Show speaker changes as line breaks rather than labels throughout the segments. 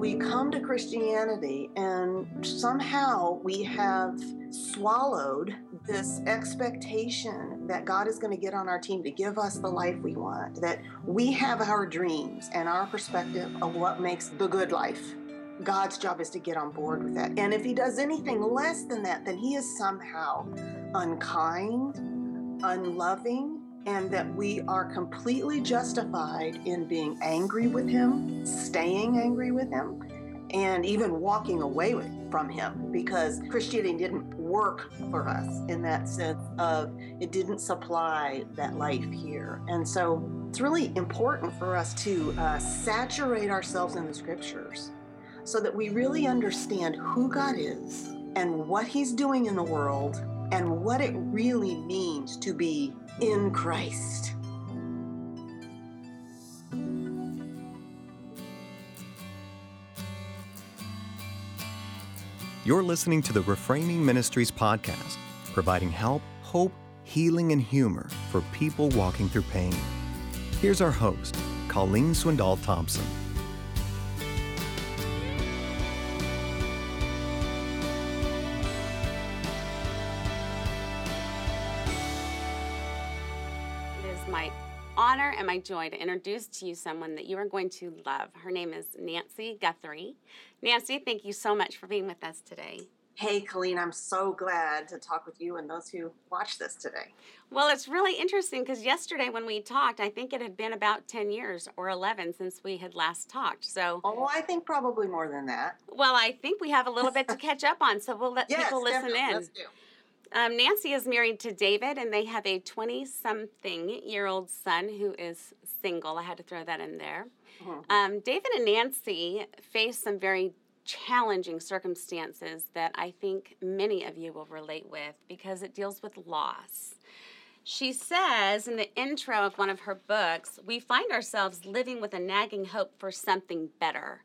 we come to Christianity and somehow we have swallowed this expectation that God is going to get on our team to give us the life we want, that we have our dreams and our perspective of what makes the good life. God's job is to get on board with that. And if he does anything less than that, then he is somehow unkind, unloving, and that we are completely justified in being angry with him, staying angry with him, and even walking away with, from him because Christianity didn't work for us in that sense of it didn't supply that life here. And so it's really important for us to uh, saturate ourselves in the scriptures so that we really understand who God is and what he's doing in the world and what it really means to be in Christ.
You're listening to the Reframing Ministries podcast, providing help, hope, healing, and humor for people walking through pain. Here's our host, Colleen Swindoll Thompson.
Honor I my joy to introduce to you someone that you are going to love. Her name is Nancy Guthrie. Nancy, thank you so much for being with us today.
Hey, Colleen, I'm so glad to talk with you and those who watch this today.
Well, it's really interesting because yesterday when we talked, I think it had been about 10 years or 11 since we had last talked. So,
oh, I think probably more than that.
Well, I think we have a little bit to catch up on, so we'll let
yes,
people listen
definitely.
in. Um, Nancy is married to David, and they have a 20 something year old son who is single. I had to throw that in there.
Mhm.
Um, David and Nancy face some very challenging circumstances that I think many of you will relate with because it deals with loss. She says in the intro of one of her books, we find ourselves living with a nagging hope for something better.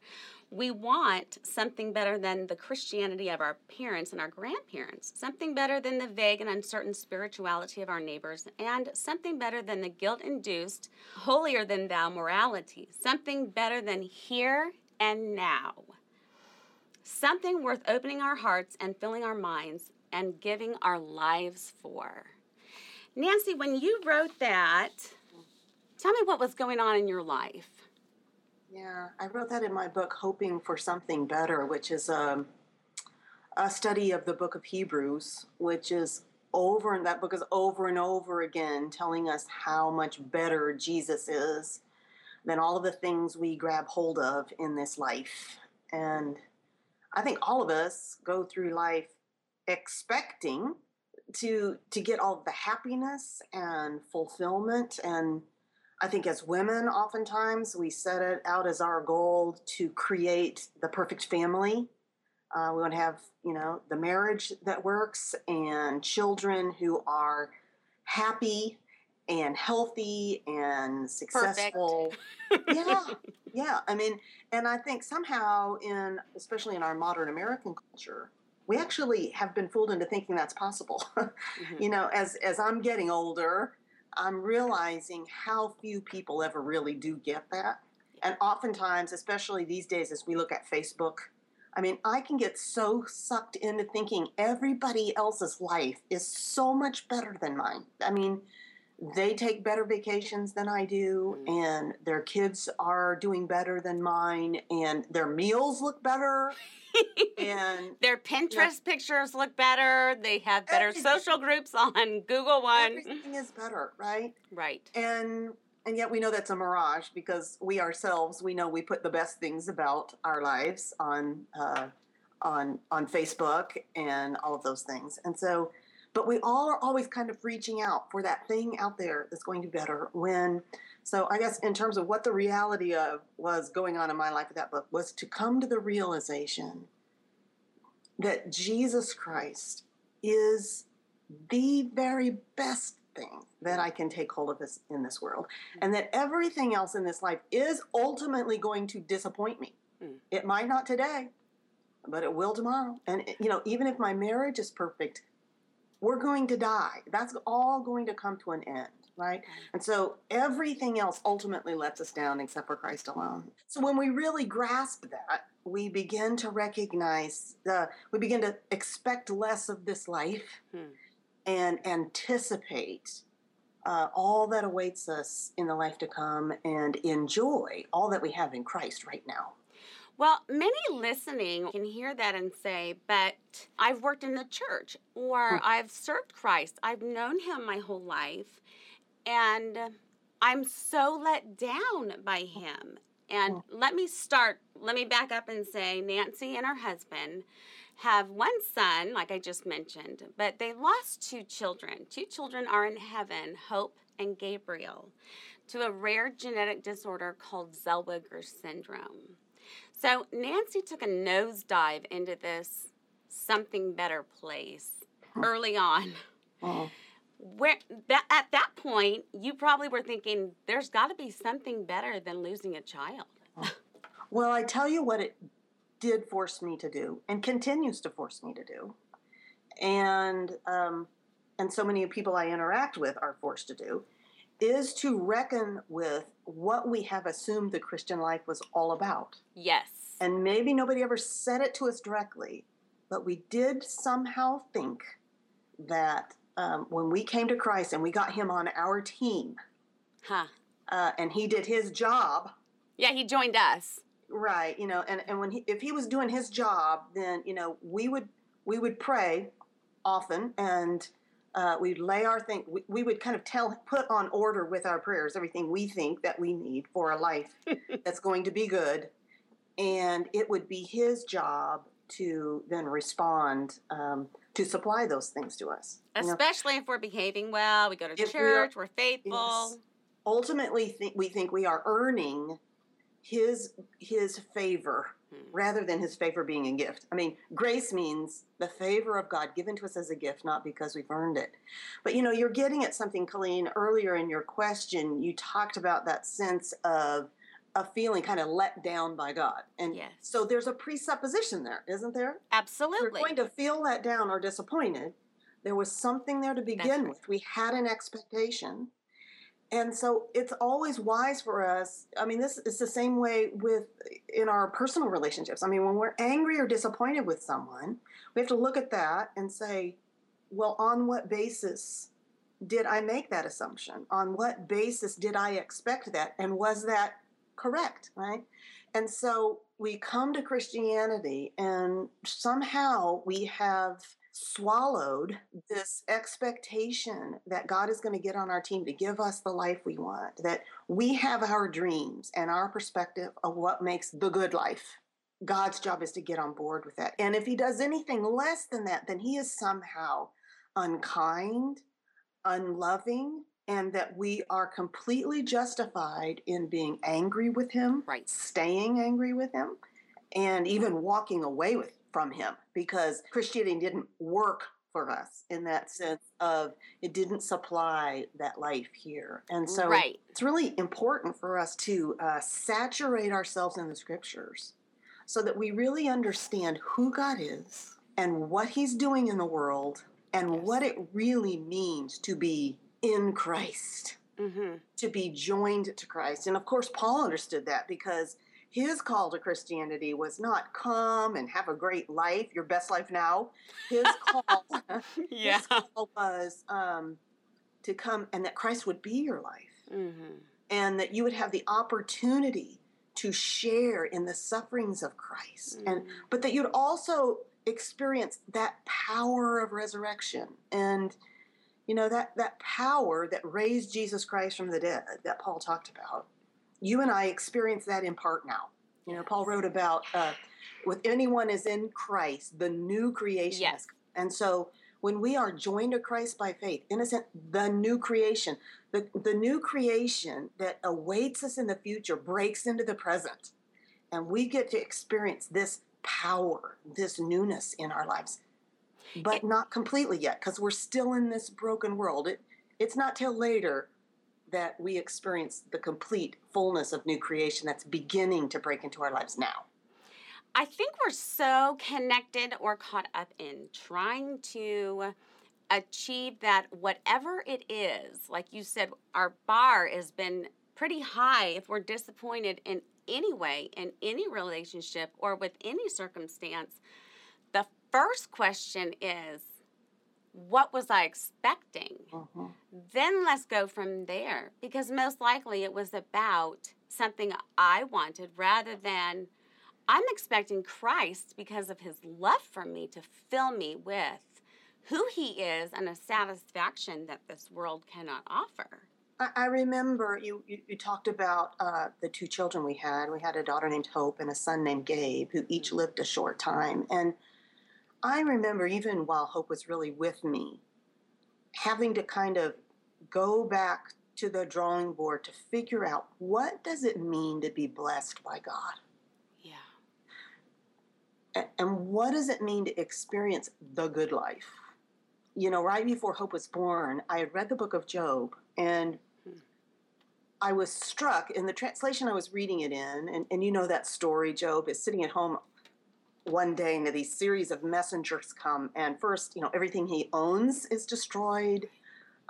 We want something better than the Christianity of our parents and our grandparents, something better than the vague and uncertain spirituality of our neighbors, and something better than the guilt induced, holier than thou morality, something better than here and now. Something worth opening our hearts and filling our minds and giving our lives for. Nancy, when you wrote that, tell me what was going on in your life.
Yeah, I wrote that in my book, Hoping for Something Better, which is a, a study of the book of Hebrews, which is over, and that book is over and over again telling us how much better Jesus is than all of the things we grab hold of in this life. And I think all of us go through life expecting to to get all the happiness and fulfillment and I think as women, oftentimes we set it out as our goal to create the perfect family. Uh, we want to have, you know, the marriage that works and children who are happy and healthy and successful. yeah, yeah. I mean, and I think somehow in, especially in our modern American culture, we actually have been fooled into thinking that's possible.
Mhm.
You know, as as I'm getting older, I'm realizing how few people ever really do get that. And oftentimes, especially these days, as we look at Facebook, I mean, I can get so sucked into thinking everybody else's life is so much better than mine. I mean, they take better vacations than I do,
Mm.
and their kids are doing better than mine, and their meals look better. and
Their Pinterest pictures look better. They have better
Everything.
social groups on Google One.
everything is better, right?
Right.
and and yet we know that's a mirage because we ourselves we know we put the best things about our lives on uh, on on Facebook and all of those things and so but we all are always kind of reaching out for that thing out there that's going to be better when so I guess in terms of what the reality of was going on in my life with that book was to come to the realization that Jesus Christ is the very best thing that I can take hold of this in this world, and that everything else in this life is ultimately going to disappoint me.
Mm.
It might not today, but it will tomorrow. And you know, even if my marriage is perfect, we're going to die. That's all going to come to an end, right? And so everything else ultimately lets us down except for Christ alone. So when we really grasp that, we begin to recognize the we begin to expect less of this life
Hmm.
and anticipate uh, all that awaits us in the life to come and enjoy all that we have in Christ right now.
Well, many listening can hear that and say, but I've worked in the church or hmm. I've served Christ. I've known him my whole life and I'm so let down by him. And let me start, let me back up and say Nancy and her husband have one son, like I just mentioned, but they lost two children. Two children are in heaven, Hope and Gabriel, to a rare genetic disorder called Zellweger syndrome. So Nancy took a nosedive into this something better place early on.
Oh.
Where that at that point, you probably were thinking, "There's got to be something better than losing a child."
Well, I tell you what it did force me to do, and continues to force me to do, and um, and so many people I interact with are forced to do, is to reckon with what we have assumed the Christian life was all about.
Yes.
And maybe nobody ever said it to us directly, but we did somehow think that um, when we came to Christ and we got Him on our team,
huh.
uh, and He did His job,
Yeah, he joined us.
right? You know, and and when he, if He was doing His job, then you know we would we would pray often and. Uh, we'd lay our thing. We, we would kind of tell, put on order with our prayers everything we think that we need for a life that's going to be good, and it would be his job to then respond um, to supply those things to us. You know,
Especially if we're behaving well, we go to
If we
church, we are faithful.
Yes. ultimately, th- we think we are earning his his favor
Hmm.
rather than his favor being a gift. I mean, grace means the favor of God given to us as a gift, not because we've earned it. But you know, you're getting at something, Colleen. Earlier in your question, you talked about that sense of a feeling kind of let down by God, and
Yes.
so there's a presupposition there, isn't there? If
Absolutely.
We're going to feel let down or disappointed. There was something there to begin
right.
with. We had an expectation. And so it's always wise for us. I mean, this is the same way with in our personal relationships. I mean, when we're angry or disappointed with someone, we have to look at that and say, well, on what basis did I make that assumption? On what basis did I expect that? And was that correct? Right? And so we come to Christianity, and somehow we have swallowed this expectation that God is going to get on our team to give us the life we want, that we have our dreams and our perspective of what makes the good life. God's job is to get on board with that. And if he does anything less than that, then he is somehow unkind, unloving, and that we are completely justified in being angry with him,
Right.
staying angry with him, and even walking away with from him because Christianity didn't work for us in that sense of it didn't supply that life here. And so
right.
it's really important for us to uh, saturate ourselves in the scriptures so that we really understand who God is and what He's doing in the world and
Yes.
what it really means to be in Christ,
Mm-hmm.
to be joined to Christ. And of course, Paul understood that because his call to Christianity was not come and have a great life, your best life now. His call,
Yeah.
his call was um, to come and that Christ would be your life
Mm-hmm.
and that you would have the opportunity to share in the sufferings of Christ and
Mm-hmm.
but that you'd also experience that power of resurrection and you know that that power that raised Jesus Christ from the dead that Paul talked about you and I experience that in part now you know Paul wrote about uh, with anyone is in Christ the new creation
Yes.
and so when we are joined to Christ by faith, innocent, the new creation, the, the new creation that awaits us in the future breaks into the present. And we get to experience this power, this newness in our lives. But not completely yet, because we're still in this broken world. It, it's not till later that we experience the complete fullness of new creation that's beginning to break into our lives now.
I think we're so connected or caught up in trying to achieve that whatever it is. Like you said, our bar has been pretty high if we're disappointed in any way, in any relationship, or with any circumstance, the first question is, what was I expecting?
Mhm.
Then let's go from there because most likely it was about something I wanted rather than I'm expecting Christ because of his love for me to fill me with who he is and a satisfaction that this world cannot offer.
I, I remember you, you, you talked about uh, the two children we had. We had a daughter named Hope and a son named Gabe, who each lived a short time. And I remember, even while Hope was really with me, having to kind of go back to the drawing board to figure out what does it mean to be blessed by God?
Yeah.
And what does it mean to experience the good life? You know, right before Hope was born, I had read the book of Job and
Hmm.
I was struck in the translation I was reading it in. And, and you know that story Job is sitting at home one day and these series of messengers come. And first, you know, everything he owns is destroyed.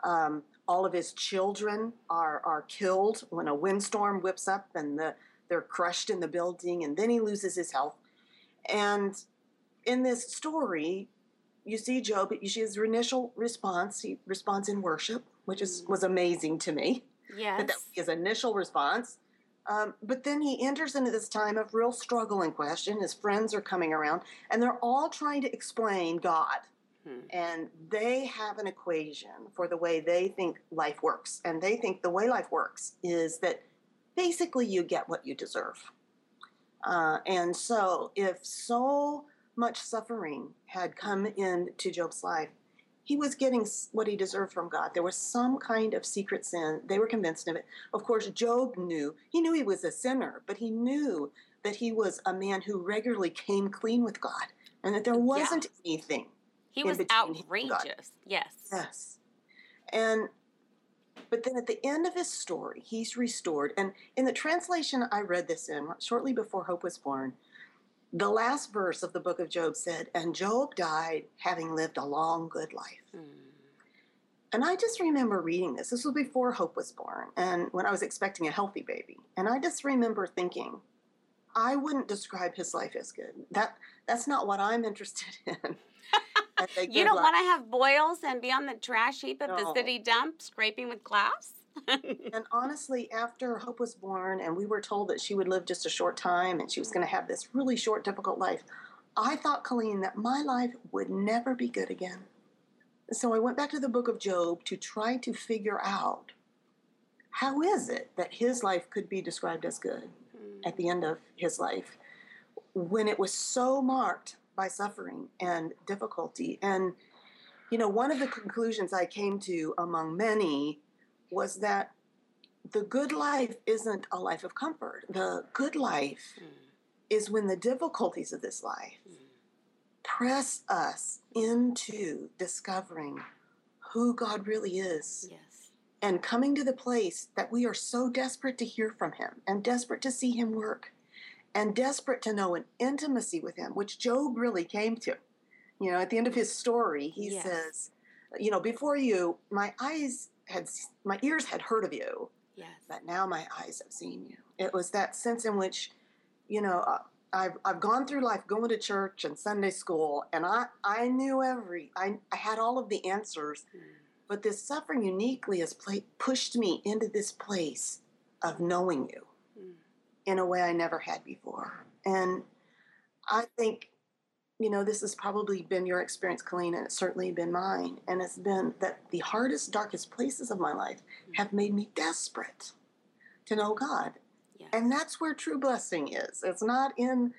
Um, all of his children are, are killed when a windstorm whips up and the, they're crushed in the building. And then he loses his health. And in this story, you see Job, you see his initial response. He responds in worship, which is was amazing to me.
Yes.
That that his initial response. Um, but then he enters into this time of real struggle and question. His friends are coming around, and they're all trying to explain God.
Hmm.
And they have an equation for the way they think life works. And they think the way life works is that basically you get what you deserve. Uh, and so, if so much suffering had come into Job's life, he was getting what he deserved from God. There was some kind of secret sin. They were convinced of it. Of course, Job knew. He knew he was a sinner, but he knew that he was a man who regularly came clean with God and that there wasn't anything.
he was
between him and God.
outrageous. Yes.
Yes. And but then at the end of his story, he's restored. And in the translation I read this in shortly before Hope was born, the last verse of the book of Job said, And Job died having lived a long, good life.
Hmm.
And I just remember reading this. This was before Hope was born, and when I was expecting a healthy baby. And I just remember thinking, I wouldn't describe his life as good. That that's not what I'm interested in.
You don't want to have boils and be on the trash heap of the city dump scraping with glass?
And honestly, after Hope was born and we were told that she would live just a short time and she was going to mm-hmm. have this really short, difficult life, I thought, Colleen, that my life would never be good again. So I went back to the book of Job to try to figure out how is it that his life could be described as good at the end of mm-hmm. his life when it was so marked by suffering and difficulty. And, you know, one of the conclusions I came to among many was that the good life isn't a life of comfort. The good life
Hmm.
is when the difficulties of this life press us into discovering who God really is
Yes.
and coming to the place that we are so desperate to hear from Him and desperate to see Him work and desperate to know an intimacy with Him, which Job really came to. You know, at the end of his story, he
Yes.
says, You know, before you, my eyes had, my ears had heard of you,
Yes.
but now my eyes have seen you. It was that sense in which, you know, uh, I've, I've gone through life going to church and Sunday school, and I, I knew every, I, I had all of the answers,
Hmm.
but this suffering uniquely has pla- pushed me into this place of knowing you
Hmm.
in a way I never had before. And I think, you know, this has probably been your experience, Colleen, and it's certainly been mine. And it's been that the hardest, darkest places of my life have made me desperate to know God.
Yes.
And that's where true blessing is. It's not in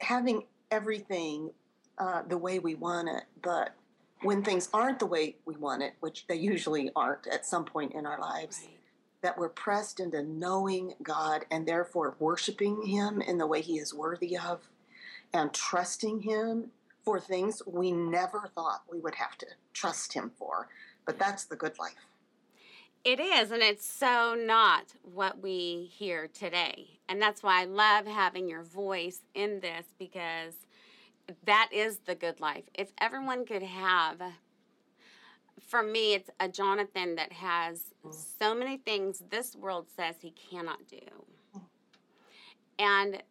having everything uh, the way we want it, but when things aren't the way we want it, which they usually aren't at some point in our lives,
Right.
that we're pressed into knowing God and therefore worshiping Him in the way He is worthy of and trusting Him for things we never thought we would have to trust Him for. But that's the good life.
It is, and it's so not what we hear today. And that's why I love having your voice in this because that is the good life. If everyone could have, for me, it's a Jonathan that has
Mm.
so many things this world says he cannot do. And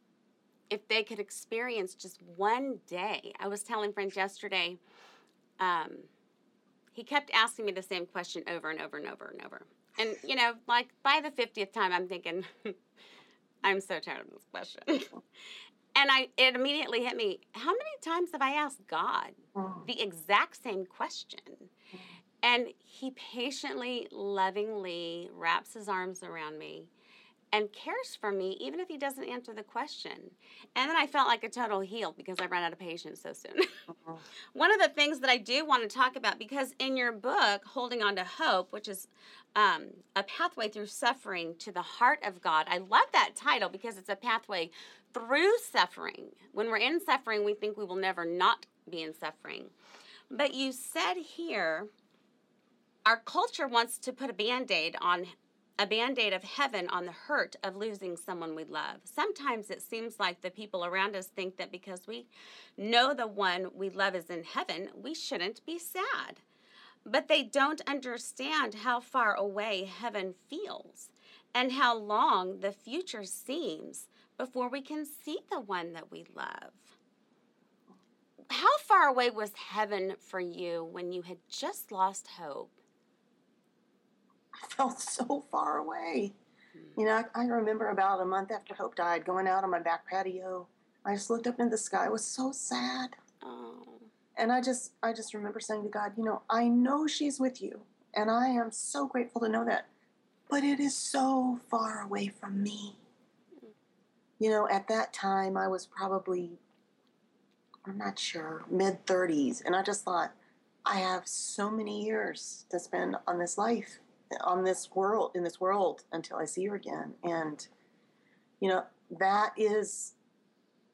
if they could experience just one day, I was telling friends yesterday, um, he kept asking me the same question over and over and over and over. And, you know, like by the 50th time, I'm thinking, I'm so tired of this question. and I, it immediately hit me how many times have I asked God the exact same question? And he patiently, lovingly wraps his arms around me and cares for me even if he doesn't answer the question. And then I felt like a total heel because I ran out of patience so soon. uh-huh. One of the things that I do want to talk about because in your book, Holding On to Hope, which is um, a pathway through suffering to the heart of God, I love that title because it's a pathway through suffering. When we're in suffering, we think we will never not be in suffering. But you said here, our culture wants to put a band aid on a band aid of heaven on the hurt of losing someone we love. Sometimes it seems like the people around us think that because we know the one we love is in heaven, we shouldn't be sad. But they don't understand how far away heaven feels and how long the future seems before we can see the one that we love. How far away was heaven for you when you had just lost hope?
I felt so far away. You hmm. know, I, I, remember about a month after Hope died, going out on my back patio. I just looked up into the sky. It was so sad. Oh. And I just, I just remember saying to God, you know, I know she's with you, and I am so grateful to know that, but it is so far away from me. Hmm. You know, at that time, I was probably, I'm not sure, mid 30s, and I just thought, I have so many years to spend on this life on this world in this world until I see her again. And you know, that is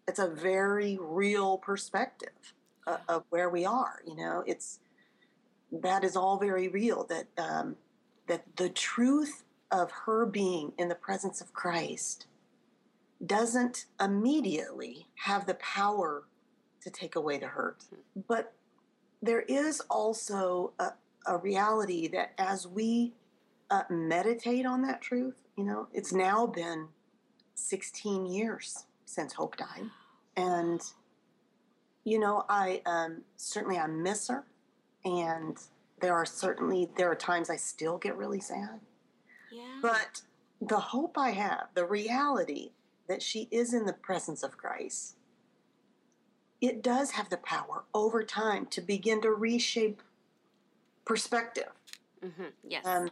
it's a very real perspective of, of where we are. You know, it's that is all very real. That um, that the truth of her being in the presence of Christ doesn't immediately have the power to take away the hurt, but there is also a, a reality that as we uh, meditate on that truth. You know, it's now been 16 years since Hope died. And, you know, I um, certainly I miss her. And there are certainly, there are times I still get really sad. Yeah. But the hope I have, the reality that she is in the presence of Christ, it does have the power over time to begin to reshape perspective.
Mm-hmm. Yes.
Um,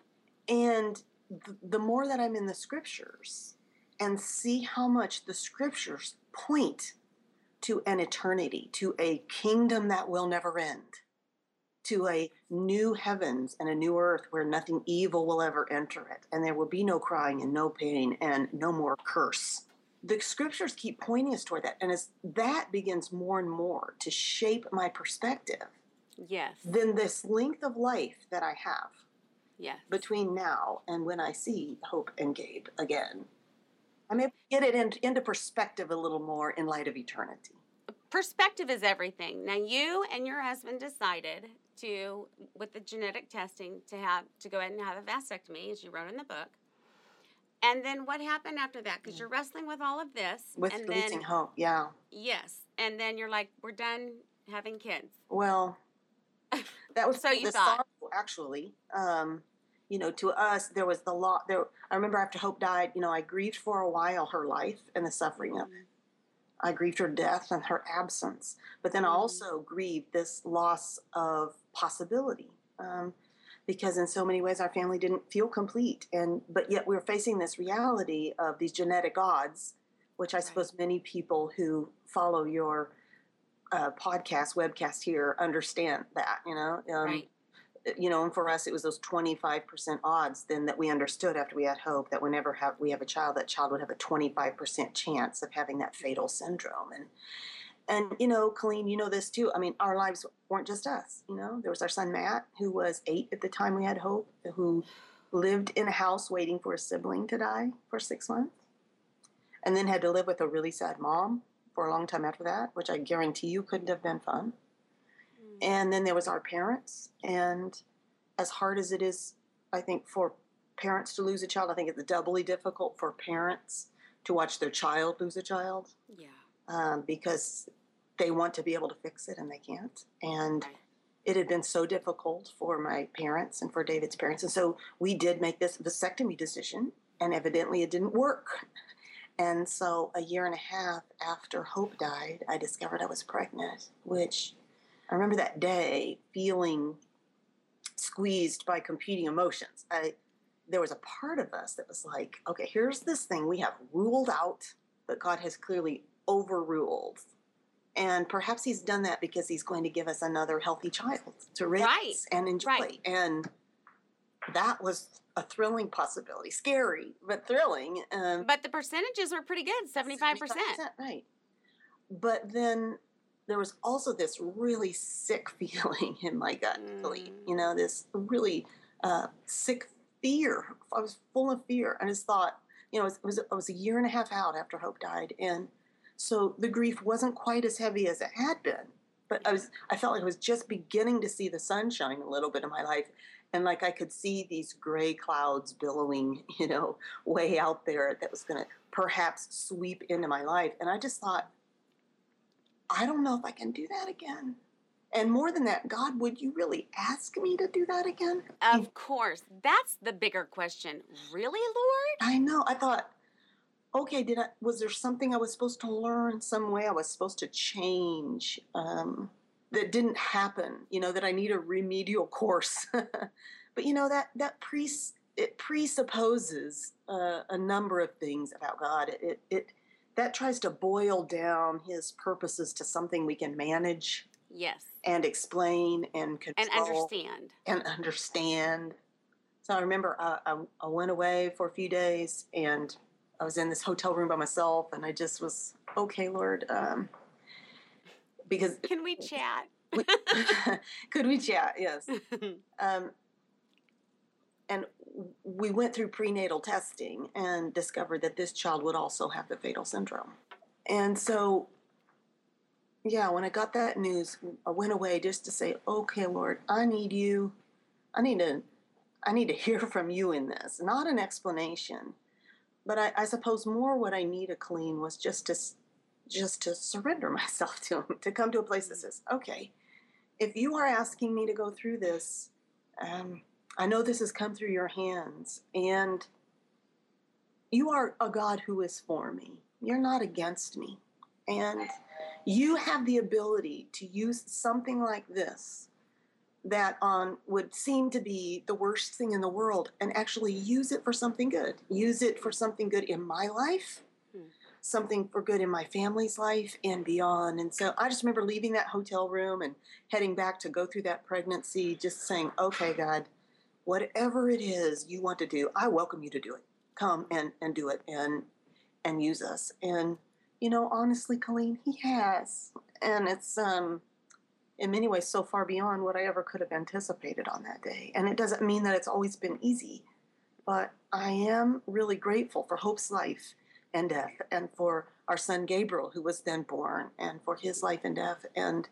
and th- the more that I'm in the scriptures and see how much the scriptures point to an eternity, to a kingdom that will never end, to a new heavens and a new earth where nothing evil will ever enter it, and there will be no crying and no pain and no more curse. The scriptures keep pointing us toward that, and as that begins more and more to shape my perspective,
yes,
then this length of life that I have
yes.
between now and when I see Hope and Gabe again. I'm able to get it in, into perspective a little more in light of eternity.
Perspective is everything. Now, you and your husband decided to, with the genetic testing, to have to go ahead and have a vasectomy, as you wrote in the book. And then what happened after that? Because you're wrestling with all of this.
With
and
losing then, hope, yeah.
Yes, and then you're like, we're done having kids.
Well, that was
so you thought
actually. Um, you know, to us, there was the law. There, I remember after Hope died, you know, I grieved for a while her life and the suffering of it. Mm-hmm. I grieved her death and her absence, but then I mm-hmm. also grieved this loss of possibility. Um, because in so many ways our family didn't feel complete and but yet we we're facing this reality of these genetic odds which i suppose many people who follow your uh, podcast webcast here understand that you know
um, right Eh,
you know, and for us, it was those 25% odds then that we understood after we had hope that whenever have, we have a child, that child would have a 25% chance of having that fatal syndrome. And, and, you know, Colleen, you know this too. I mean, our lives weren't just us, you know, there was our son, Matt, who was eight at the time we had hope, who lived in a house waiting for a sibling to die for six months and then had to live with a really sad mom for a long time after that, which I guarantee you couldn't have been fun. And then there was our parents. And as hard as it is, I think, for parents to lose a child, I think it's doubly difficult for parents to watch their child lose a child
Yeah.
um, because they want to be able to fix it and they can't. And it had been so difficult for my parents and for David's parents. And so we did make this vasectomy decision, and evidently it didn't work. And so a year and a half after Hope died, I discovered I was pregnant, which I remember that day feeling squeezed by competing emotions. I there was a part of us that was like, okay, here's this thing we have ruled out, but God has clearly overruled. And perhaps he's done that because he's going to give us another healthy child to raise
Right,
and enjoy.
right.
And that was a thrilling possibility. Scary, but thrilling. Um,
But the percentages were pretty good 75%.
75%, Right. But then there was also this really sick feeling in my gut,
Mm.
you know, this really uh, sick fear. I was full of fear. I just thought, you know, it was, it was a year and a half out after Hope died. And so the grief wasn't quite as heavy as it had been. But I was, I felt like I was just beginning to see the sunshine a little bit in my life. And like I could see these gray clouds billowing, you know, way out there that was going to perhaps sweep into my life. And I just thought, I don't know if I can do that again. And more than that, God, would you really ask me to do that again?
Of course. That's the bigger question. Really, Lord?
I know. I thought, okay, did I was there something I was supposed to learn, some way I was supposed to change um, that didn't happen? You know, that I need a remedial course. but you know that that pre it presupposes uh, a number of things about God. It, it it that tries to boil down His purposes to something we can manage
Yes.
and explain and control
And understand.
and understand. So I remember I, I, I went away for a few days and I was in this hotel room by myself and I just was, okay, Lord, um, because
Can we chat?
we, could we chat? Yes. Um, and we went through prenatal testing and discovered that this child would also have the fatal syndrome. And so, yeah, when I got that news, I went away just to say, "Okay, Lord, I need you. I need to, I need to hear from you in this. Not an explanation, but I, I suppose more what I needed, Colleen, was just to, just to surrender myself to Him, to come to a place that says, okay, if you are asking me to go through this, um, I know this has come through your hands, and you are a God who is for me. You're not against me. And you have the ability to use something like this that on would seem to be the worst thing in the world and actually use it for something good. Use it for something good in my life,
Hmm.
something for good in my family's life and beyond. And so I just remember leaving that hotel room and heading back to go through that pregnancy, just saying, okay, God, whatever it is you want to do, I welcome you to do it. Come and, and do it and and use us. And you know, honestly, Colleen, he has. And it's um in many ways so far beyond what I ever could have anticipated on that day. And it doesn't mean that it's always been easy, but I am really grateful for Hope's life and death and for our son Gabriel, who was then born, and for his life and death. And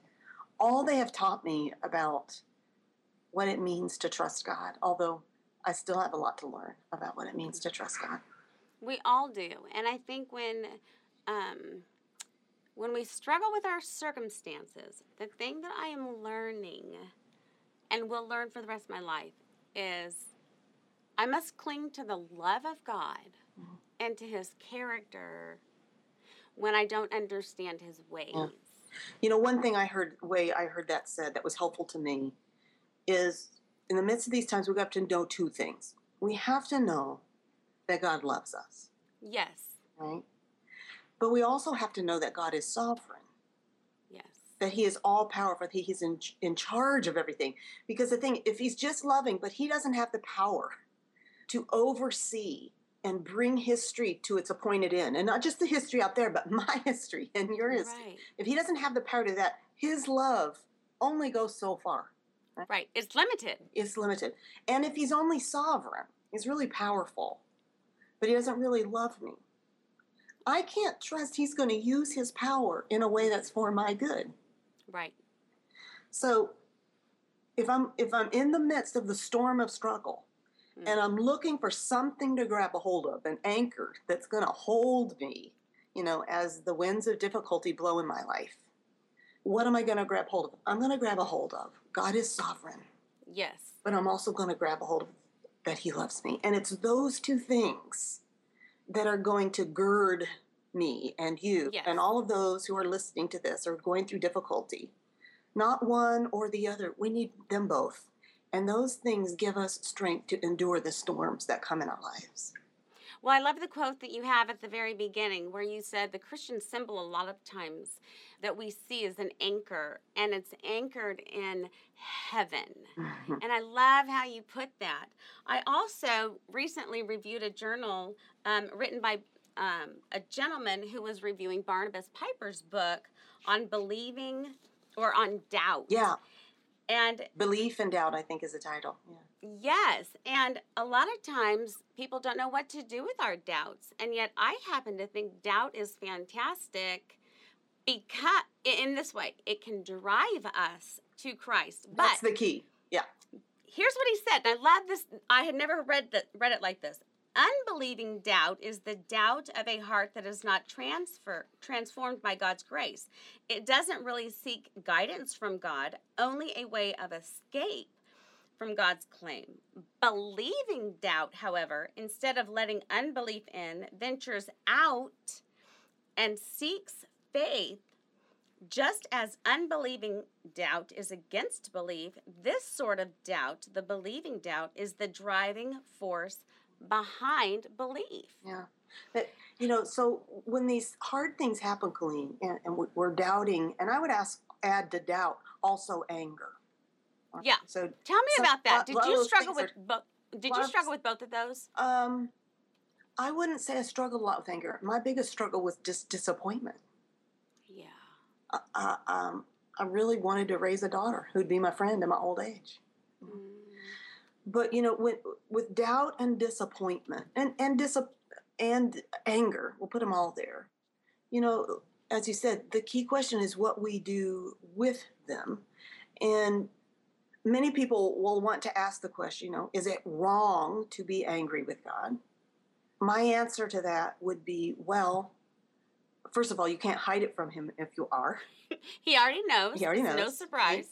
all they have taught me about what it means to trust God, although I still have a lot to learn about what it means to trust God.
We all do. And I think when um, when we struggle with our circumstances, the thing that I am learning and will learn for the rest of my life is I must cling to the love of God
Mhm.
and to his character when I don't understand his ways.
Yeah. You know, one thing I heard, way I heard that said that was helpful to me is in the midst of these times, we have to know two things. We have to know that God loves us,
Yes.
right? But we also have to know that God is sovereign,
Yes.
that He is all powerful, that He is in, in charge of everything. Because the thing, if He's just loving, but He doesn't have the power to oversee and bring history to its appointed end, and not just the history out there, but my history and your history.
Right.
If he doesn't have the power to do that, his love only goes so far.
Right. It's limited.
It's limited. And if he's only sovereign, he's really powerful, but he doesn't really love me. I can't trust he's going to use his power in a way that's for my good.
Right.
So if I'm if I'm in the midst of the storm of struggle hmm. and I'm looking for something to grab a hold of, an anchor that's going to hold me, you know, as the winds of difficulty blow in my life. What am I going to grab hold of? I'm going to grab a hold of God is sovereign,
Yes.
but I'm also going to grab a hold of that He loves me. And it's those two things that are going to gird me and you
Yes.
and all of those who are listening to this or going through difficulty. Not one or the other. We need them both. And those things give us strength to endure the storms that come in our lives.
Well, I love the quote that you have at the very beginning where you said the Christian symbol, a lot of times that we see is an anchor, and it's anchored in heaven. And I love how you put that. I also recently reviewed a journal um, written by um, a gentleman who was reviewing Barnabas Piper's book on believing or on doubt.
Yeah,
And
belief and doubt, I think, is the title. Yeah.
Yes, and a lot of times people don't know what to do with our doubts, and yet I happen to think doubt is fantastic because in this way it can drive us to Christ. But
That's the key. Yeah.
here's what he said. And I love this. I had never read that read it like this. Unbelieving doubt is the doubt of a heart that is not transfer transformed by God's grace. It doesn't really seek guidance from God, only a way of escape from God's claim. Believing doubt, however, instead of letting unbelief in, ventures out and seeks faith just as unbelieving doubt is against belief, this sort of doubt, the believing doubt, is the driving force behind belief.
Yeah. But, you know, so when these hard things happen, Colleen, and, and we- we're doubting, and I would ask, add to doubt also anger.
Yeah.
So,
Tell me about that. Did you struggle with both? Did you
of-
struggle with both of those?
um, I wouldn't say I struggled a lot with anger. My biggest struggle was just disappointment.
Yeah.
Uh, uh, um, I really wanted to raise a daughter who'd be my friend in my old age.
Mm.
But you know, with with doubt and disappointment and and dis- and anger, we'll put them all there. You know, as you said, the key question is what we do with them, and many people will want to ask the question, you know, is it wrong to be angry with God? My answer to that would be, well, first of all, you can't hide it from Him if you are.
He already knows.
He already
It's No surprise.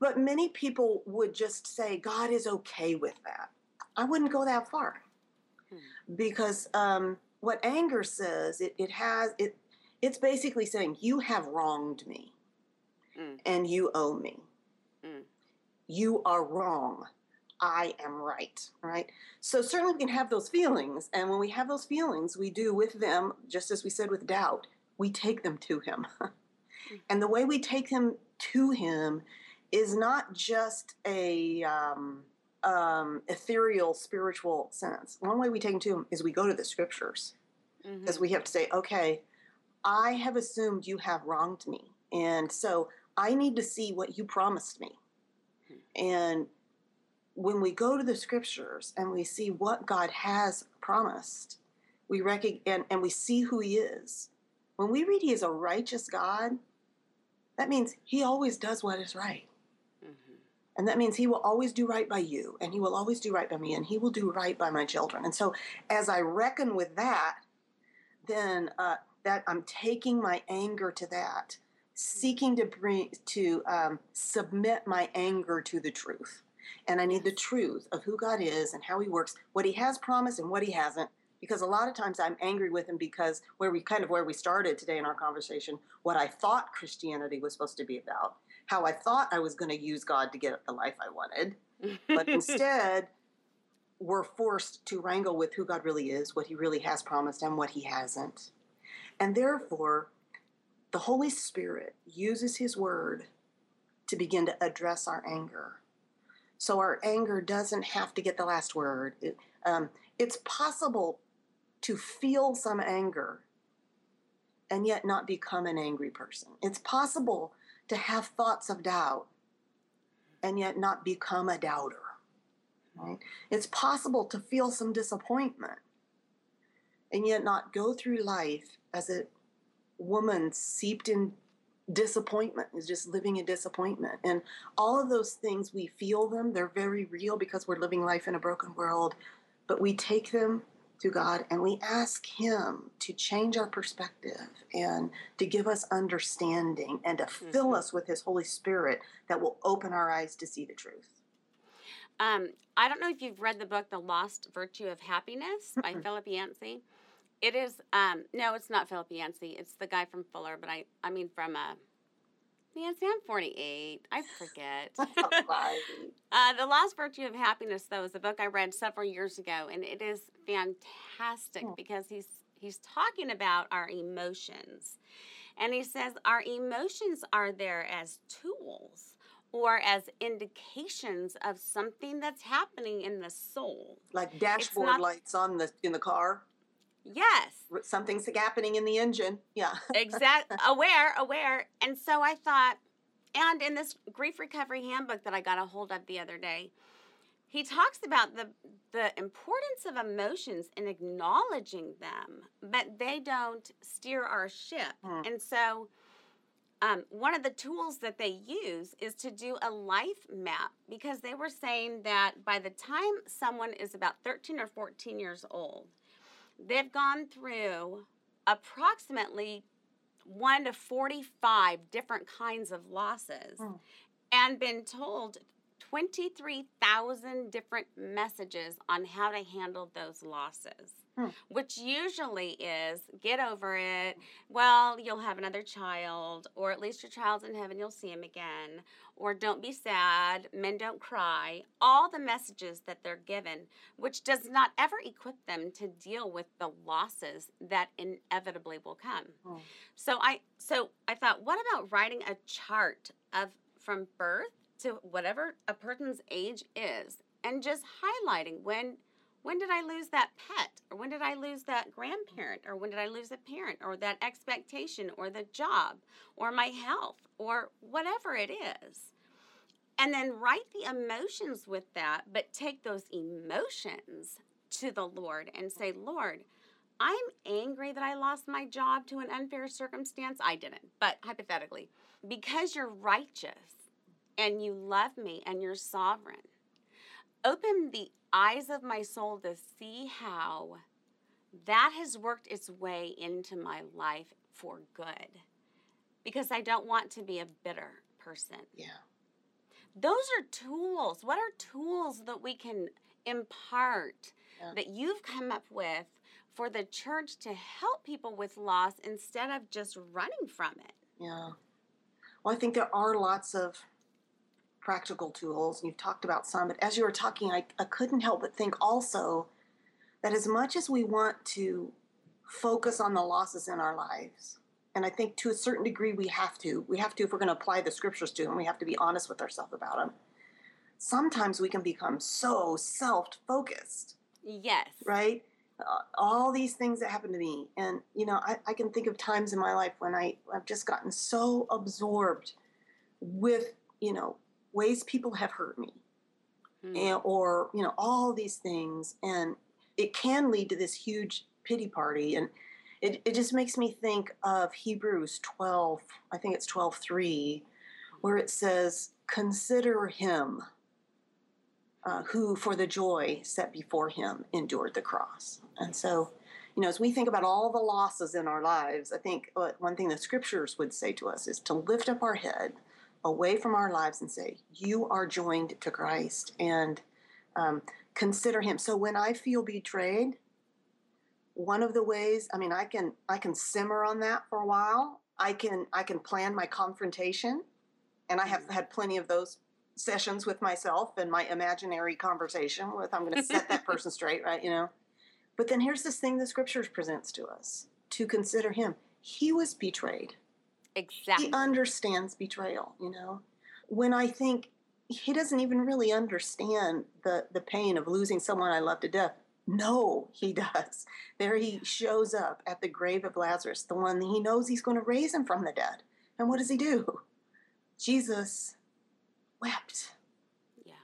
But many people would just say God is okay with that. I wouldn't go that far
Hmm.
because um, what anger says, it, it has it. It's basically saying you have wronged me,
Mm.
and you owe me. You are wrong. I am right. Right. So certainly we can have those feelings, and when we have those feelings, we do with them, just as we said with doubt, we take them to Him. and the way we take them to Him is not just a um, um, ethereal spiritual sense. One way we take them to Him is we go to the Scriptures because we have to say, okay, I have assumed you have wronged me. And so I need to see what you promised me. And when we go to the scriptures and we see what God has promised, we recognize and, and we see who he is. When we read he is a righteous God, that means he always does what is right.
Mhm.
And that means he will always do right by you, and he will always do right by me, and he will do right by my children. And so, as I reckon with that, then uh, that I'm taking my anger to that, seeking to bring to um, submit my anger to the truth. And I need the truth of who God is and how He works, what He has promised and what He hasn't. Because a lot of times I'm angry with Him because where we kind of where we started today in our conversation, what I thought Christianity was supposed to be about, how I thought I was going to use God to get the life I wanted, but instead we're forced to wrangle with who God really is, what He really has promised, and what He hasn't. And therefore, the Holy Spirit uses His Word to begin to address our anger. So our anger doesn't have to get the last word. It, um, it's possible to feel some anger and yet not become an angry person. It's possible to have thoughts of doubt and yet not become a doubter. Right? It's possible to feel some disappointment and yet not go through life as a woman seeped in disappointment is just living in disappointment. And all of those things, we feel them, they're very real because we're living life in a broken world, but we take them to God and we ask Him to change our perspective and to give us understanding and to fill
Mm-hmm.
us with His Holy Spirit that will open our eyes to see the truth.
Um, I don't know if you've read the book The Lost Virtue of Happiness by Philip Yancey. It is um, no, it's not Philip Yancey. It's the guy from Fuller, but I I mean from uh Yancey. I'm 48. I forget. Uh, the Lost Virtue of Happiness, though, is a book I read several years ago, and it is fantastic
Hmm.
because he's he's talking about our emotions, and he says our emotions are there as tools or as indications of something that's happening in the soul.
like dashboard
not-
lights on the in the car.
Yes,
Something's happening in the engine. Yeah.
exact aware aware and so i thought and in this grief recovery handbook that i got a hold of the other day he talks about the the importance of emotions and acknowledging them but they don't steer our ship
Hmm.
and so um, one of the tools that they use is to do a life map because they were saying that by the time someone is about 13 or 14 years old they've gone through approximately 1 to 45 different kinds of losses
Hmm.
and been told 23,000 different messages on how to handle those losses.
Hmm.
Which usually is get over it. Well, you'll have another child, or at least your child's in heaven, you'll see him again. Or don't be sad, men don't cry. All the messages that they're given, which does not ever equip them to deal with the losses that inevitably will come.
Hmm.
So I so I thought, what about writing a chart of from birth to whatever a person's age is, and just highlighting when when did I lose that pet, or when did I lose that grandparent, or when did I lose a parent, or that expectation, or the job, or my health, or whatever it is. And then write the emotions with that, but take those emotions to the Lord and say, Lord, I'm angry that I lost my job to an unfair circumstance. I didn't, but hypothetically, because you're righteous and you love me and you're sovereign, open the eyes of my soul to see how that has worked its way into my life for good. Because I don't want to be a bitter person.
Yeah.
Those are tools. What are tools that we can impart
Yeah.
that you've come up with for the church to help people with loss instead of just running from it?
Yeah. Well, I think there are lots of practical tools. And you've talked about some, but as you were talking, I, I couldn't help but think also that as much as we want to focus on the losses in our lives, and I think to a certain degree we have to, we have to if we're going to apply the scriptures to them, we have to be honest with ourselves about them. Sometimes we can become so self focused
Yes.
right? Uh, all these things that happen to me. And, you know, I, I can think of times in my life when I, I've just gotten so absorbed with, you know, ways people have hurt me
Hmm.
and, or, you know, all these things. And it can lead to this huge pity party. And it, it just makes me think of Hebrews 12, I think it's 12 3, where it says, Consider him uh, who, for the joy set before him, endured the cross. And so, you know, as we think about all the losses in our lives, I think one thing the scriptures would say to us is to lift up our head away from our lives and say, You are joined to Christ and um, consider him. So when I feel betrayed, one of the ways i mean i can i can simmer on that for a while. I can i can plan my confrontation and i have had plenty of those sessions with myself and my imaginary conversation with i'm going to set that person straight right you know? But then here's this thing the scriptures presents to us. To consider him. He was betrayed
Exactly.
he understands betrayal you know? When i think he doesn't even really understand the the pain of losing someone i love to death. No he does. There he shows up at the grave of lazarus the one he knows he's going to raise him from the dead. And what does he do? Jesus wept.
Yeah.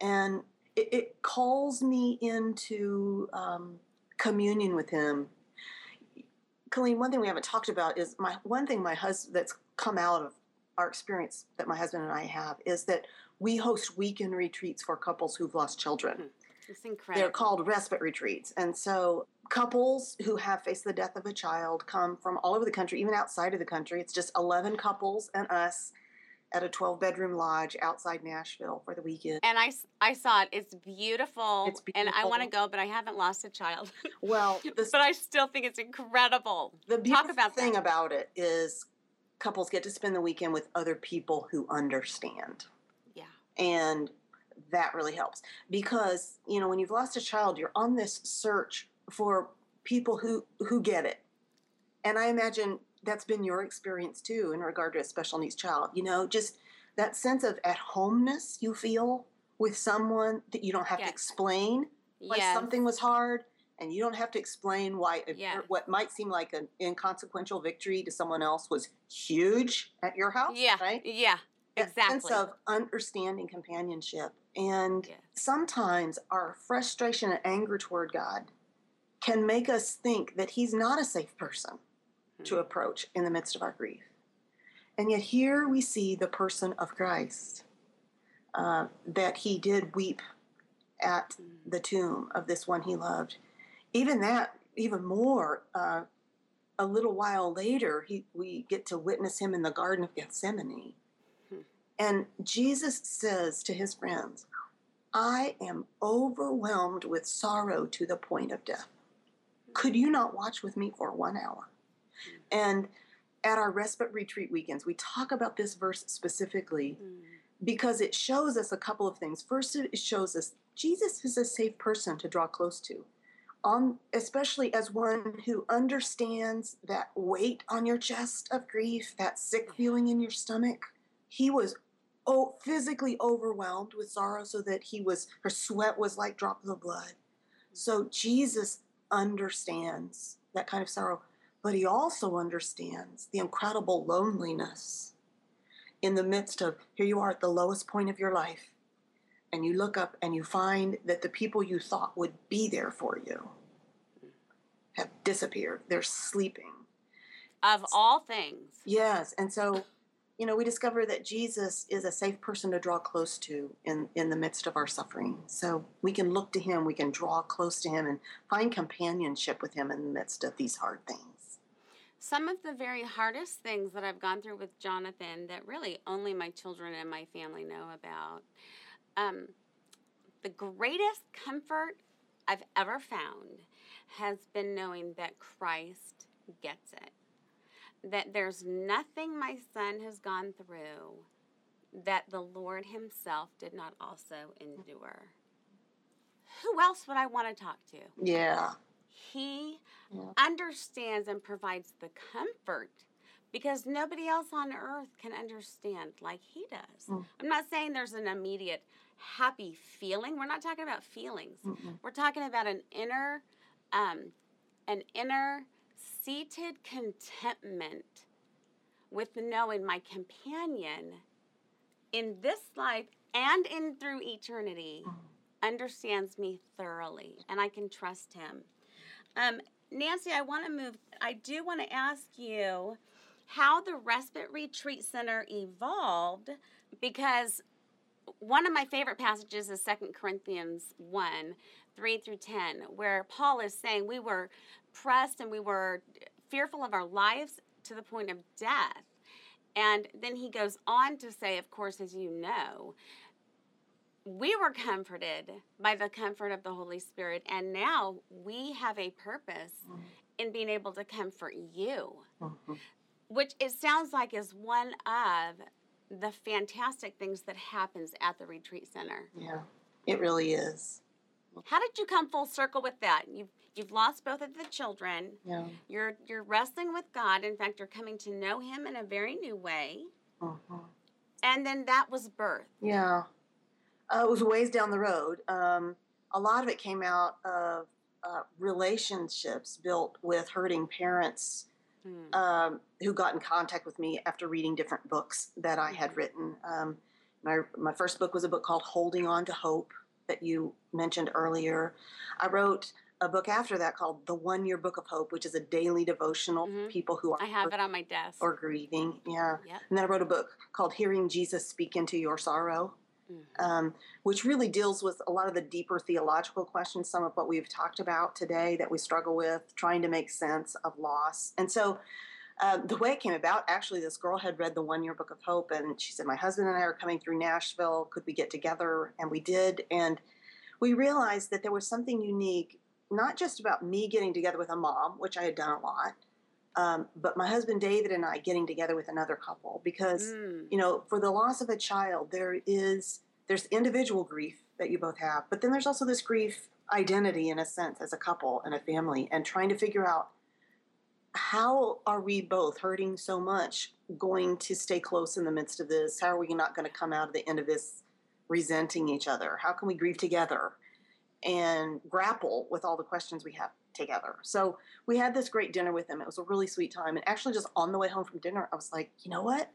and it, it calls me into um, communion with him Colleen, one thing we haven't talked about is my one thing my husband that's come out of our experience that my husband and I have is that we host weekend retreats for couples who've lost children.
Hmm. It's incredible.
They're called respite retreats. And so couples who have faced the death of a child come from all over the country, even outside of the country. It's just 11 couples and us at a 12 bedroom lodge outside Nashville for the weekend.
And I, I saw it. It's beautiful.
It's
And I want to go, but I haven't lost a child.
Well, the,
but I still think it's incredible.
the beautiful
about
thing
that.
about it is couples get to spend the weekend with other people who understand.
Yeah.
and that really helps because you know when you've lost a child you're on this search for people who who get it and i imagine that's been your experience too in regard to a special needs child you know just that sense of at homeness you feel with someone that you don't have
Yes.
to explain why
yes.
something was hard and you don't have to explain why
Yes.
what might seem like an inconsequential victory to someone else was huge at your house
Yeah.
right
Yeah.
that
Exactly.
sense of understanding companionship. And
Yes.
sometimes our frustration and anger toward God can make us think that He's not a safe person to
Hmm.
approach in the midst of our grief. And yet, here we see the person of Christ, uh, that He did weep at
Mm.
the tomb of this one He loved. Even that, even more, uh, a little while later, he, we get to witness Him in the Garden of Gethsemane.
Hmm.
And Jesus says to his friends, I am overwhelmed with sorrow to the point of death. Could you not watch with me for one hour? And at our respite retreat weekends, we talk about this verse specifically
Mm.
because it shows us a couple of things. First, it shows us Jesus is a safe person to draw close to, on, especially as one who understands that weight on your chest of grief, that sick feeling in your stomach. He was oh, physically overwhelmed with sorrow, so that he was her sweat was like drops of blood. So Jesus understands that kind of sorrow, but he also understands the incredible loneliness in the midst of here you are at the lowest point of your life and you look up and you find that the people you thought would be there for you have disappeared. They're sleeping.
Of all things.
yes and so you know we discover that jesus is a safe person to draw close to in in the midst of our suffering. So we can look to him we can draw close to him and find companionship with him in the midst of these hard things
Some of the very hardest things that I've gone through with Jonathan that really only my children and my family know about. Um, the greatest comfort I've ever found has been knowing that Christ gets it. That there's nothing my son has gone through that the Lord Himself did not also endure. Who else would I want to talk to?
yeah
He
Yeah.
understands and provides the comfort because nobody else on earth can understand like he does.
Mm.
I'm not saying there's an immediate happy feeling. We're not talking about feelings.
Mm-mm.
We're talking about an inner, um, an inner seated contentment with knowing my companion in this life and in through eternity
Mm.
understands me thoroughly and I can trust him. Um, Nancy, I want to move, I do want to ask you how the Respite Retreat Center evolved because one of my favorite passages is 2 Corinthians 1 3 through 10, where Paul is saying we were pressed and we were fearful of our lives to the point of death. And then he goes on to say, of course, as you know, we were comforted by the comfort of the Holy Spirit, and now we have a purpose in being able to comfort you,
Mhm.
which it sounds like is one of the fantastic things that happens at the retreat center.
yeah it really is
How did you come full circle with that? You've you've lost both of the children.
yeah
You're you're wrestling with God. In fact, you're coming to know Him in a very new way.
Mhm.
And then that was birth.
Yeah. Uh, it was ways down the road. Um, a lot of it came out of uh, relationships built with hurting parents
Hmm.
um, who got in contact with me after reading different books that I had
Mhm.
written. Um, my, my first book was a book called Holding On to Hope that you mentioned earlier. I wrote a book after that called The One Year Book of Hope, which is a daily devotional
Mhm.
for people who are
I have it on my desk.
or grieving. Yeah.
Yep.
And then I wrote a book called Hearing Jesus Speak into Your Sorrow,
Mhm.
um, which really deals with a lot of the deeper theological questions, some of what we've talked about today that we struggle with, trying to make sense of loss. And so um, the way it came about, actually, this girl had read the One Year Book of Hope, and she said, My husband and I are coming through Nashville. Could we get together? And we did. And we realized that there was something unique, not just about me getting together with a mom, which I had done a lot, um, but my husband David and I getting together with another couple because
Mm.
you know for the loss of a child there is there's individual grief that you both have but then there's also this grief identity in a sense as a couple and a family and trying to figure out how are we both hurting so much going to stay close in the midst of this? How are we not going to come out of the end of this resenting each other? How can we grieve together and grapple with all the questions we have together so we had this great dinner with them it was a really sweet time and actually just on the way home from dinner i was like you know what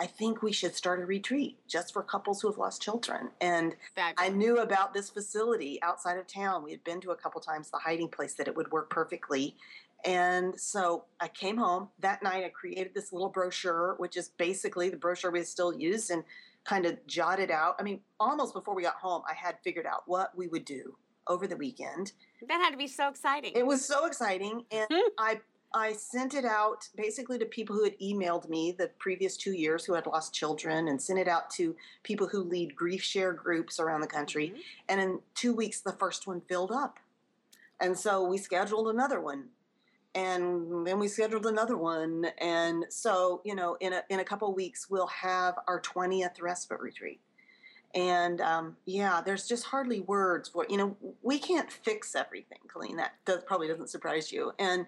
I think we should start a retreat just for couples who have lost children. And I knew about this facility outside of town. We had been to a couple times, the hiding place, that it would work perfectly. And so I came home that night. I created this little brochure, which is basically the brochure we still use, and kind of jotted out. I mean, almost before we got home, I had figured out what we would do over the weekend.
That had to be so exciting.
It was so exciting, and I I sent it out basically to people who had emailed me the previous two years who had lost children, and sent it out to people who lead GriefShare groups around the country.
Mhm.
And in two weeks, the first one filled up, and so we scheduled another one, and then we scheduled another one, and so you know, in a in a couple weeks, we'll have our twentieth respite retreat. And um, yeah, there's just hardly words for you know we can't fix everything, Colleen. That does, probably doesn't surprise you. And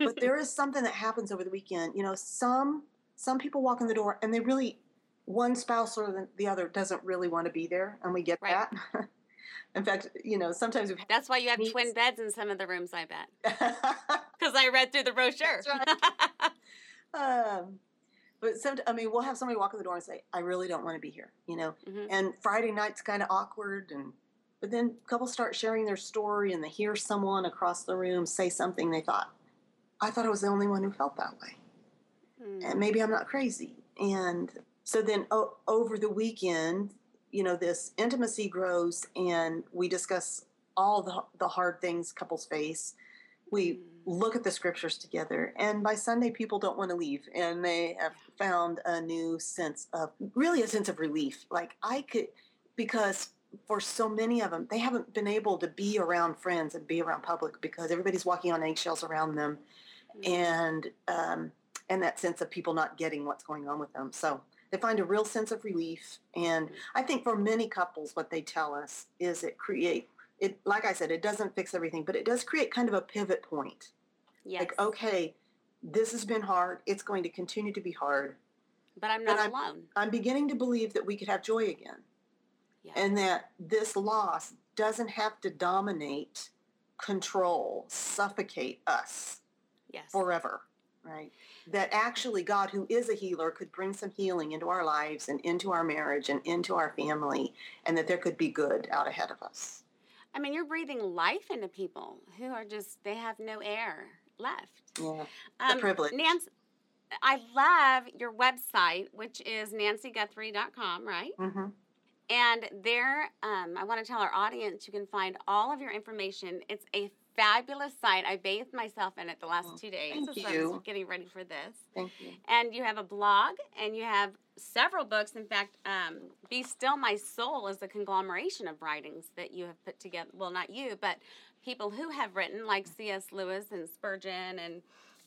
but there is something that happens over the weekend. You know, some some people walk in the door and they really one spouse or the, the other doesn't really want to be there, and we get
Right.
that. in fact, you know, sometimes we've
That's why you have
Meets-
twin beds in some of the rooms, I bet. Because I read through the brochure.
That's um, but some, I mean, we'll have somebody walk in the door and say, "I really don't want to be here," you know.
Mhm.
And Friday night's kind of awkward, and but then couples start sharing their story, and they hear someone across the room say something they thought, "I thought I was the only one who felt that way."
Hmm.
and maybe I'm not crazy. And so then o- over the weekend, you know, this intimacy grows and we discuss all the, the hard things couples face. We
Mm.
look at the scriptures together. And by Sunday, people don't want to leave. And they have found a new sense of, really a sense of relief. Like I could, because for so many of them, they haven't been able to be around friends and be around public because everybody's walking on eggshells around them
Mm.
and um, and that sense of people not getting what's going on with them. So they find a real sense of relief. And I think for many couples, what they tell us is it create it. Like I said, it doesn't fix everything, but it does create kind of a pivot point.
yes.
Like, okay, this has been hard. It's going to continue to be hard.
but I'm
but
not
I'm-
alone.
I'm beginning to believe that we could have joy again,
Yeah.
and that this loss doesn't have to dominate, control, suffocate us.
yes.
forever, right? That actually God, who is a healer, could bring some healing into our lives and into our marriage and into our family, and that there could be good out ahead of us.
I mean, you're breathing life into people who are just, they have no air left.
Yeah.
Um,
privilege.
Nancy, I love your website, which is nancyguthrie.com, right?
Mm-hmm.
And there, um, I want to tell our audience you can find all of your information. It's a fabulous site. I bathed myself in it the last
Oh,
two days
thank
was
you.
getting ready for this.
Thank you.
And you have a blog and you have several books. In fact, um, Be Still My Soul is a conglomeration of writings that you have put together. Well, not you, but people who have written, like C.S. Lewis and Spurgeon and,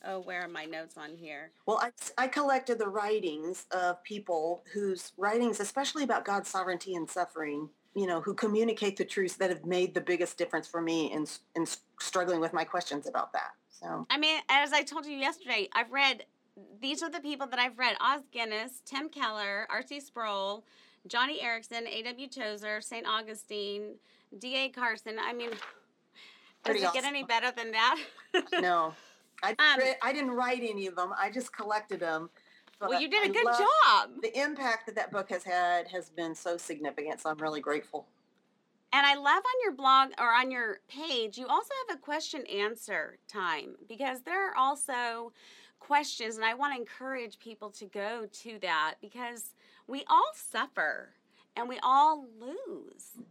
oh, where are my notes on here?
Well, I, I collected the writings of people whose writings, especially about God's sovereignty and suffering, you know, who communicate the truths that have made the biggest difference for me in, in struggling with my questions about that. So,
I mean, as I told you yesterday, I've read, these are the people that I've read Os Guinness, Tim Keller, R.C. Sproul, Joni Eareckson, A.W. Tozer, St. Augustine, D.A. Carson. I mean, does it get any better than that?
no, I,
Um,
I didn't write any of them. I just collected them.
Well, you did a
I
good job.
the impact that that book has had has been so significant. So I'm really grateful.
And I love on your blog or on your page, you also have a question answer time because there are also questions, and I want to encourage people to go to that because we all suffer and we all lose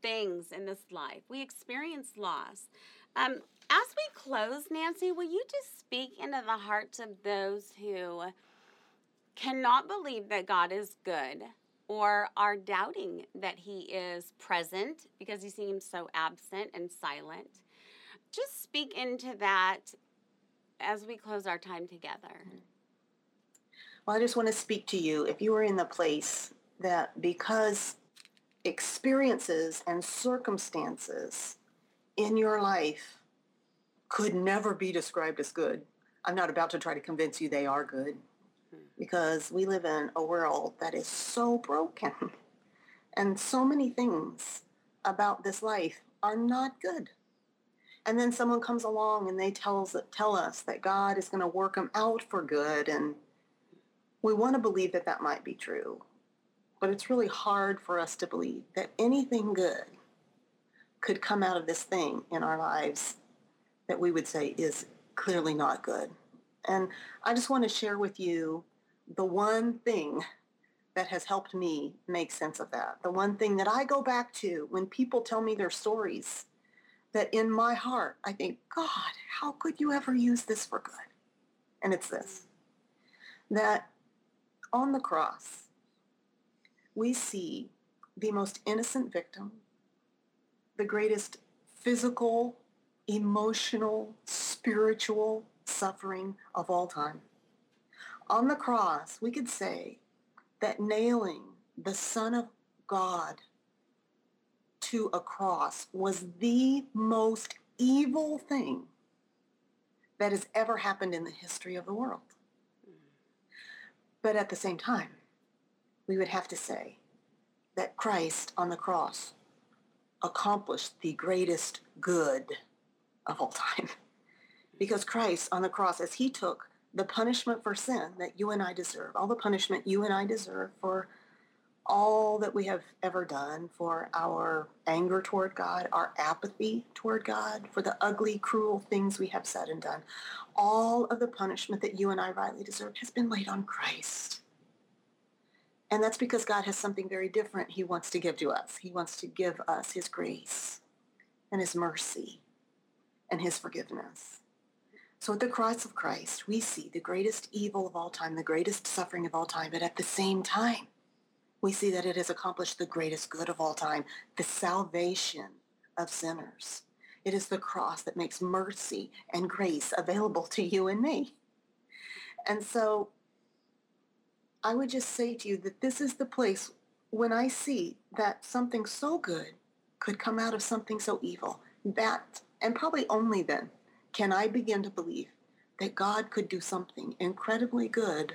things in this life. We experience loss. Um, as we close, Nancy, will you just speak into the hearts of those who cannot believe that God is good or are doubting that He is present because He seems so absent and silent? Just speak into that as we close our time together.
Well, I just want to speak to you. If you are in the place that because experiences and circumstances in your life could never be described as good. I'm not about to try to convince you they are good because we live in a world that is so broken and so many things about this life are not good. And then someone comes along and they tells, tell us that God is going to work them out for good and we want to believe that that might be true. But it's really hard for us to believe that anything good could come out of this thing in our lives that we would say is clearly not good. And I just want to share with you the one thing that has helped me make sense of that. The one thing that I go back to when people tell me their stories that in my heart, I think, God, how could you ever use this for good? And it's this, that on the cross, we see the most innocent victim, the greatest physical, emotional, spiritual suffering of all time. On the cross, we could say that nailing the Son of God to a cross was the most evil thing that has ever happened in the history of the world. But at the same time, we would have to say that Christ on the cross accomplished the greatest good of all time. Because Christ on the cross, as he took the punishment for sin that you and I deserve, all the punishment you and I deserve for all that we have ever done, for our anger toward God, our apathy toward God, for the ugly, cruel things we have said and done, all of the punishment that you and I rightly deserve has been laid on Christ. And that's because God has something very different he wants to give to us. He wants to give us his grace and his mercy and his forgiveness. So at the cross of Christ, we see the greatest evil of all time, the greatest suffering of all time, but at the same time, we see that it has accomplished the greatest good of all time, the salvation of sinners. It is the cross that makes mercy and grace available to you and me. And so I would just say to you that this is the place when I see that something so good could come out of something so evil. That, and probably only then, can I begin to believe that God could do something incredibly good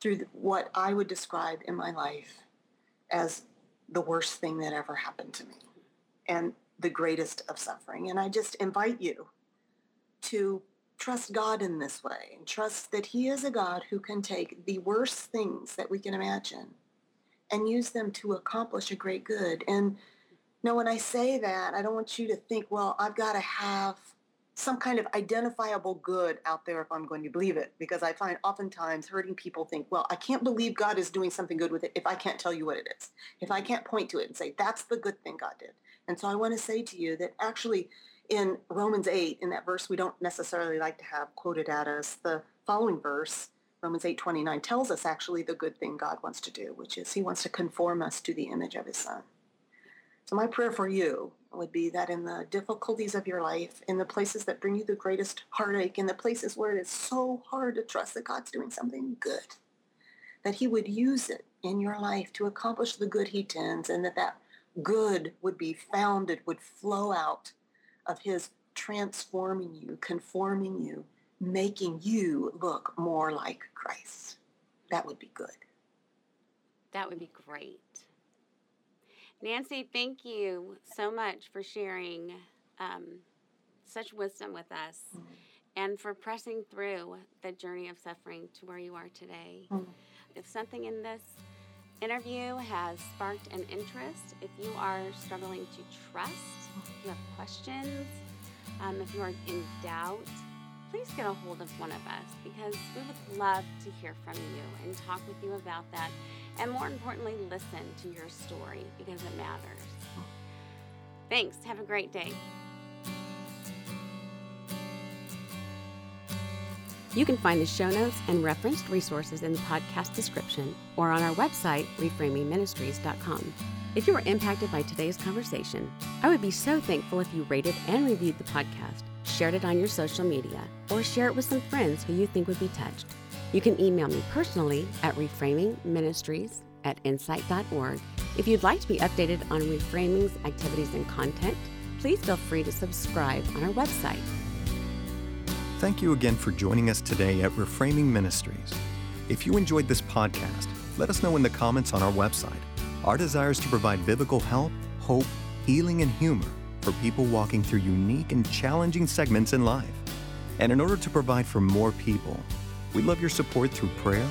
through what I would describe in my life as the worst thing that ever happened to me and the greatest of suffering. And I just invite you to trust God in this way and trust that he is a God who can take the worst things that we can imagine and use them to accomplish a great good. And now when I say that, I don't want you to think, well, I've got to have some kind of identifiable good out there if I'm going to believe it. Because I find oftentimes hurting people think, well, I can't believe God is doing something good with it if I can't tell you what it is. If I can't point to it and say, that's the good thing God did. And so I want to say to you that actually in Romans 8, in that verse we don't necessarily like to have quoted at us, the following verse, Romans 8, 29, tells us actually the good thing God wants to do, which is he wants to conform us to the image of his son. So my prayer for you would be that in the difficulties of your life, in the places that bring you the greatest heartache, in the places where it is so hard to trust that God's doing something good, that he would use it in your life to accomplish the good he intends and that that good would be founded, would flow out of his transforming you, conforming you, making you look more like Christ. That would be good.
That would be great. Nancy, thank you so much for sharing um, such wisdom with us mm-hmm. and for pressing through the journey of suffering to where you are today. Mm-hmm. If something in this interview has sparked an interest, if you are struggling to trust, if you have questions, um, if you are in doubt, please get a hold of one of us because we would love to hear from you and talk with you about that. And more importantly, listen to your story because it matters. Thanks. Have a great day. You can find the show notes and referenced resources in the podcast description or on our website, reframingministries.com. If you were impacted by today's conversation, I would be so thankful if you rated and reviewed the podcast, shared it on your social media, or share it with some friends who you think would be touched. You can email me personally at reframingministries at insight.org. If you'd like to be updated on Reframing's activities and content, please feel free to subscribe on our website.
Thank you again for joining us today at Reframing Ministries. If you enjoyed this podcast, let us know in the comments on our website. Our desire is to provide biblical help, hope, healing, and humor for people walking through unique and challenging segments in life. And in order to provide for more people, we love your support through prayer,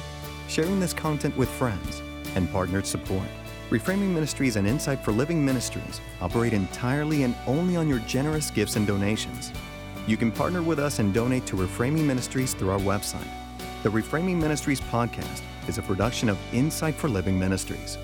sharing this content with friends, and partnered support. Reframing Ministries and Insight for Living Ministries operate entirely and only on your generous gifts and donations. You can partner with us and donate to Reframing Ministries through our website. The Reframing Ministries podcast is a production of Insight for Living Ministries.